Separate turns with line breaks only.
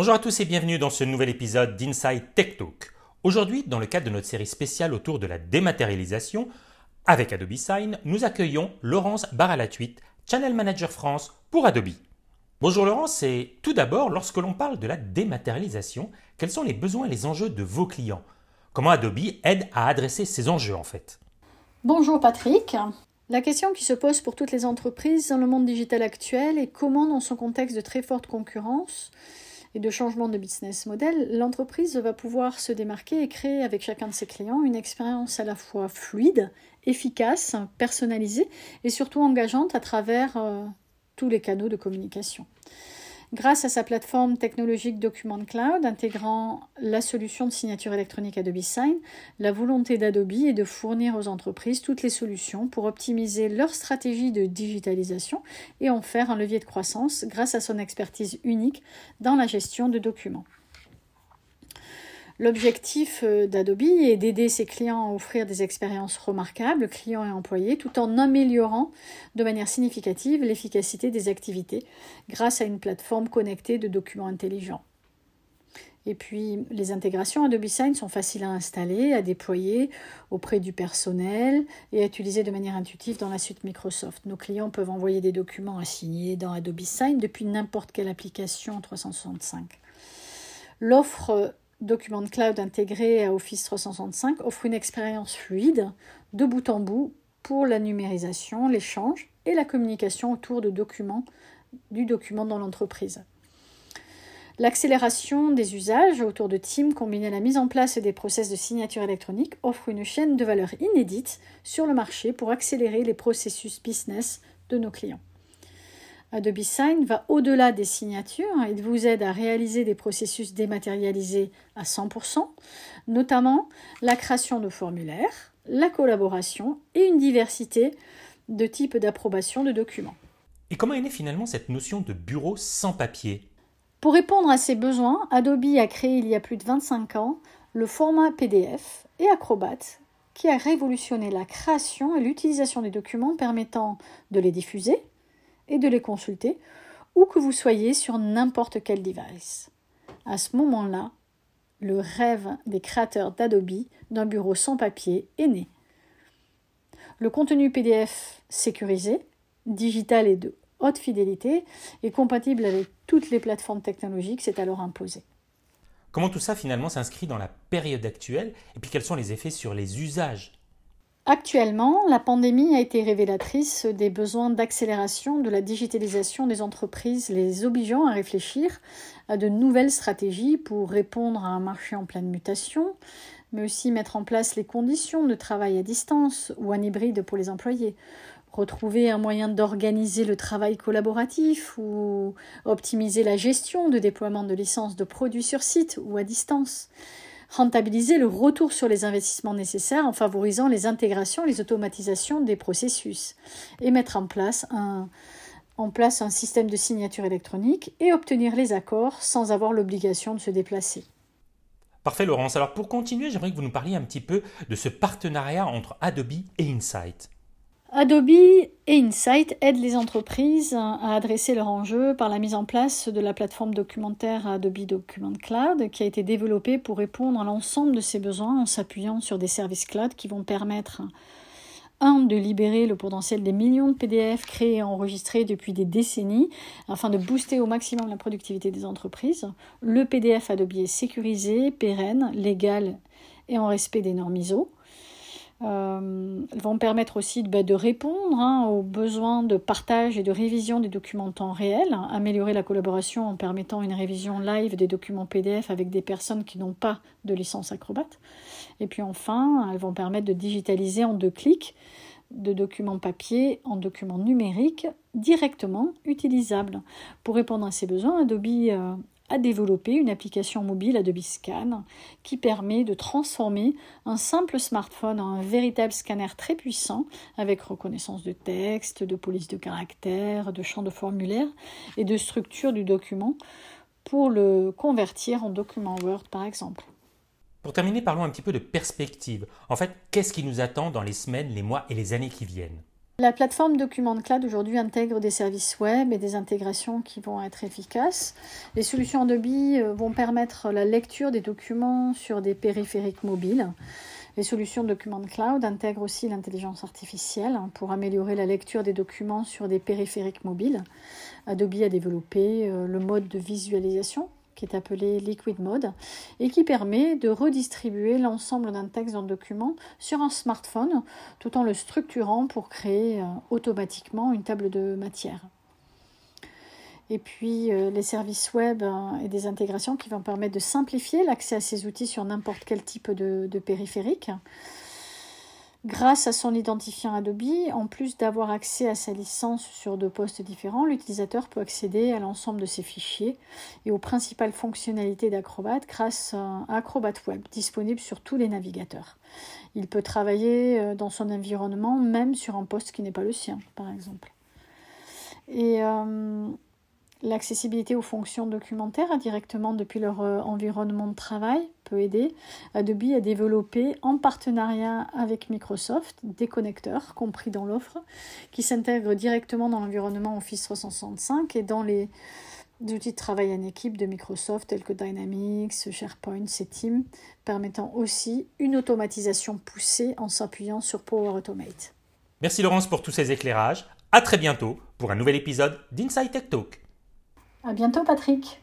Bonjour à tous et bienvenue dans ce nouvel épisode d'Inside Tech Talk. Aujourd'hui, dans le cadre de notre série spéciale autour de la dématérialisation, avec Adobe Sign, nous accueillons Laurence Baralatuit, Channel Manager France pour Adobe. Bonjour Laurence, et tout d'abord, lorsque l'on parle de la dématérialisation, quels sont les besoins et les enjeux de vos clients? Comment Adobe aide à adresser ces enjeux en fait?
Bonjour Patrick. La question qui se pose pour toutes les entreprises dans le monde digital actuel est comment, dans son contexte de très forte concurrence et de changement de business model, l'entreprise va pouvoir se démarquer et créer avec chacun de ses clients une expérience à la fois fluide, efficace, personnalisée et surtout engageante à travers euh, tous les canaux de communication grâce à sa plateforme technologique Document Cloud intégrant la solution de signature électronique Adobe Sign, la volonté d'Adobe est de fournir aux entreprises toutes les solutions pour optimiser leur stratégie de digitalisation et en faire un levier de croissance grâce à son expertise unique dans la gestion de documents. L'objectif euh, d'Adobe est d'aider ses clients à offrir des expériences remarquables, clients et employés, tout en améliorant de manière significative l'efficacité des activités grâce à une plateforme connectée de documents intelligents. Et puis, les intégrations Adobe Sign sont faciles à installer, à déployer auprès du personnel et à utiliser de manière intuitive dans la suite Microsoft. Nos clients peuvent envoyer des documents à signer dans Adobe Sign depuis n'importe quelle application 365. L'offre Document Cloud intégré à Office 365 offre une expérience fluide, de bout en bout, pour la numérisation, l'échange et la communication autour du document dans l'entreprise. L'accélération des usages autour de Teams combinée à la mise en place des process de signature électronique offre une chaîne de valeur inédite sur le marché pour accélérer les processus business de nos clients. Adobe Sign va au-delà des signatures. Il vous aide à réaliser des processus dématérialisés à 100%, notamment la création de formulaires, la collaboration et une diversité de types d'approbation de documents.
Et comment est née finalement cette notion de bureau sans papier?
Pour répondre à ces besoins, Adobe a créé il y a plus de 25 ans le format PDF et Acrobat qui a révolutionné la création et l'utilisation des documents permettant de les diffuser, et de les consulter, où que vous soyez sur n'importe quel device. À ce moment-là, le rêve des créateurs d'Adobe d'un bureau sans papier est né. Le contenu PDF sécurisé, digital et de haute fidélité est compatible avec toutes les plateformes technologiques, c'est alors imposé.
Comment tout ça finalement s'inscrit dans la période actuelle et puis quels sont les effets sur les usages
Actuellement, la pandémie a été révélatrice des besoins d'accélération de la digitalisation des entreprises, les obligeant à réfléchir à de nouvelles stratégies pour répondre à un marché en pleine mutation, mais aussi mettre en place les conditions de travail à distance ou en hybride pour les employés, retrouver un moyen d'organiser le travail collaboratif ou optimiser la gestion de déploiement de licences de produits sur site ou à distance rentabiliser le retour sur les investissements nécessaires en favorisant les intégrations les automatisations des processus et mettre en place un, en place un système de signature électronique et obtenir les accords sans avoir l'obligation de se déplacer.
Parfait Laurence. Alors pour continuer, j'aimerais que vous nous parliez un petit peu de ce partenariat entre Adobe et Insight.
Adobe et Insight aident les entreprises à adresser leurs enjeux par la mise en place de la plateforme documentaire Adobe Document Cloud qui a été développée pour répondre à l'ensemble de ces besoins en s'appuyant sur des services cloud qui vont permettre un, de libérer le potentiel des millions de PDF créés et enregistrés depuis des décennies afin de booster au maximum la productivité des entreprises. Le PDF Adobe est sécurisé, pérenne, légal et en respect des normes ISO. Euh, elles vont permettre aussi bah, de répondre hein, aux besoins de partage et de révision des documents en temps réel, améliorer la collaboration en permettant une révision live des documents PDF avec des personnes qui n'ont pas de licence Acrobat. Et puis enfin, elles vont permettre de digitaliser en deux clics de documents papier en documents numériques directement utilisables. Pour répondre à ces besoins, Adobe euh, a développé une application mobile Adobe Scan qui permet de transformer un simple smartphone en un véritable scanner très puissant avec reconnaissance de texte, de police de caractère, de champ de formulaire et de structure du document pour le convertir en document Word par exemple.
Pour terminer, parlons un petit peu de perspective. En fait, qu'est-ce qui nous attend dans les semaines, les mois et les années qui viennent?
La plateforme Document Cloud aujourd'hui intègre des services web et des intégrations qui vont être efficaces. Les solutions Adobe euh, vont permettre la lecture des documents sur des périphériques mobiles. Les solutions Document Cloud intègrent aussi l'intelligence artificielle pour améliorer la lecture des documents sur des périphériques mobiles. Adobe a développé euh, le mode de visualisation qui est appelé Liquid Mode et qui permet de redistribuer l'ensemble d'un texte dans le document sur un smartphone tout en le structurant pour créer euh, automatiquement une table de matière. Et puis euh, les services web euh, et des intégrations qui vont permettre de simplifier l'accès à ces outils sur n'importe quel type de périphérique. Grâce à son identifiant Adobe, en plus d'avoir accès à sa licence sur deux postes différents, l'utilisateur peut accéder à l'ensemble de ses fichiers et aux principales fonctionnalités d'Acrobat grâce à Acrobat Web, disponible sur tous les navigateurs. Il peut travailler euh, dans son environnement, même sur un poste qui n'est pas le sien, par exemple. Et euh, L'accessibilité aux fonctions documentaires directement depuis leur euh, environnement de travail peut aider. Adobe a développé en partenariat avec Microsoft des connecteurs compris dans l'offre qui s'intègrent directement dans l'environnement Office 365 et dans les outils de travail en équipe de Microsoft tels que Dynamics, SharePoint Teams, permettant aussi une automatisation poussée en s'appuyant sur Power Automate.
Merci Laurence pour tous ces éclairages. À très bientôt pour un nouvel épisode d'Inside Tech Talk.
À bientôt, Patrick.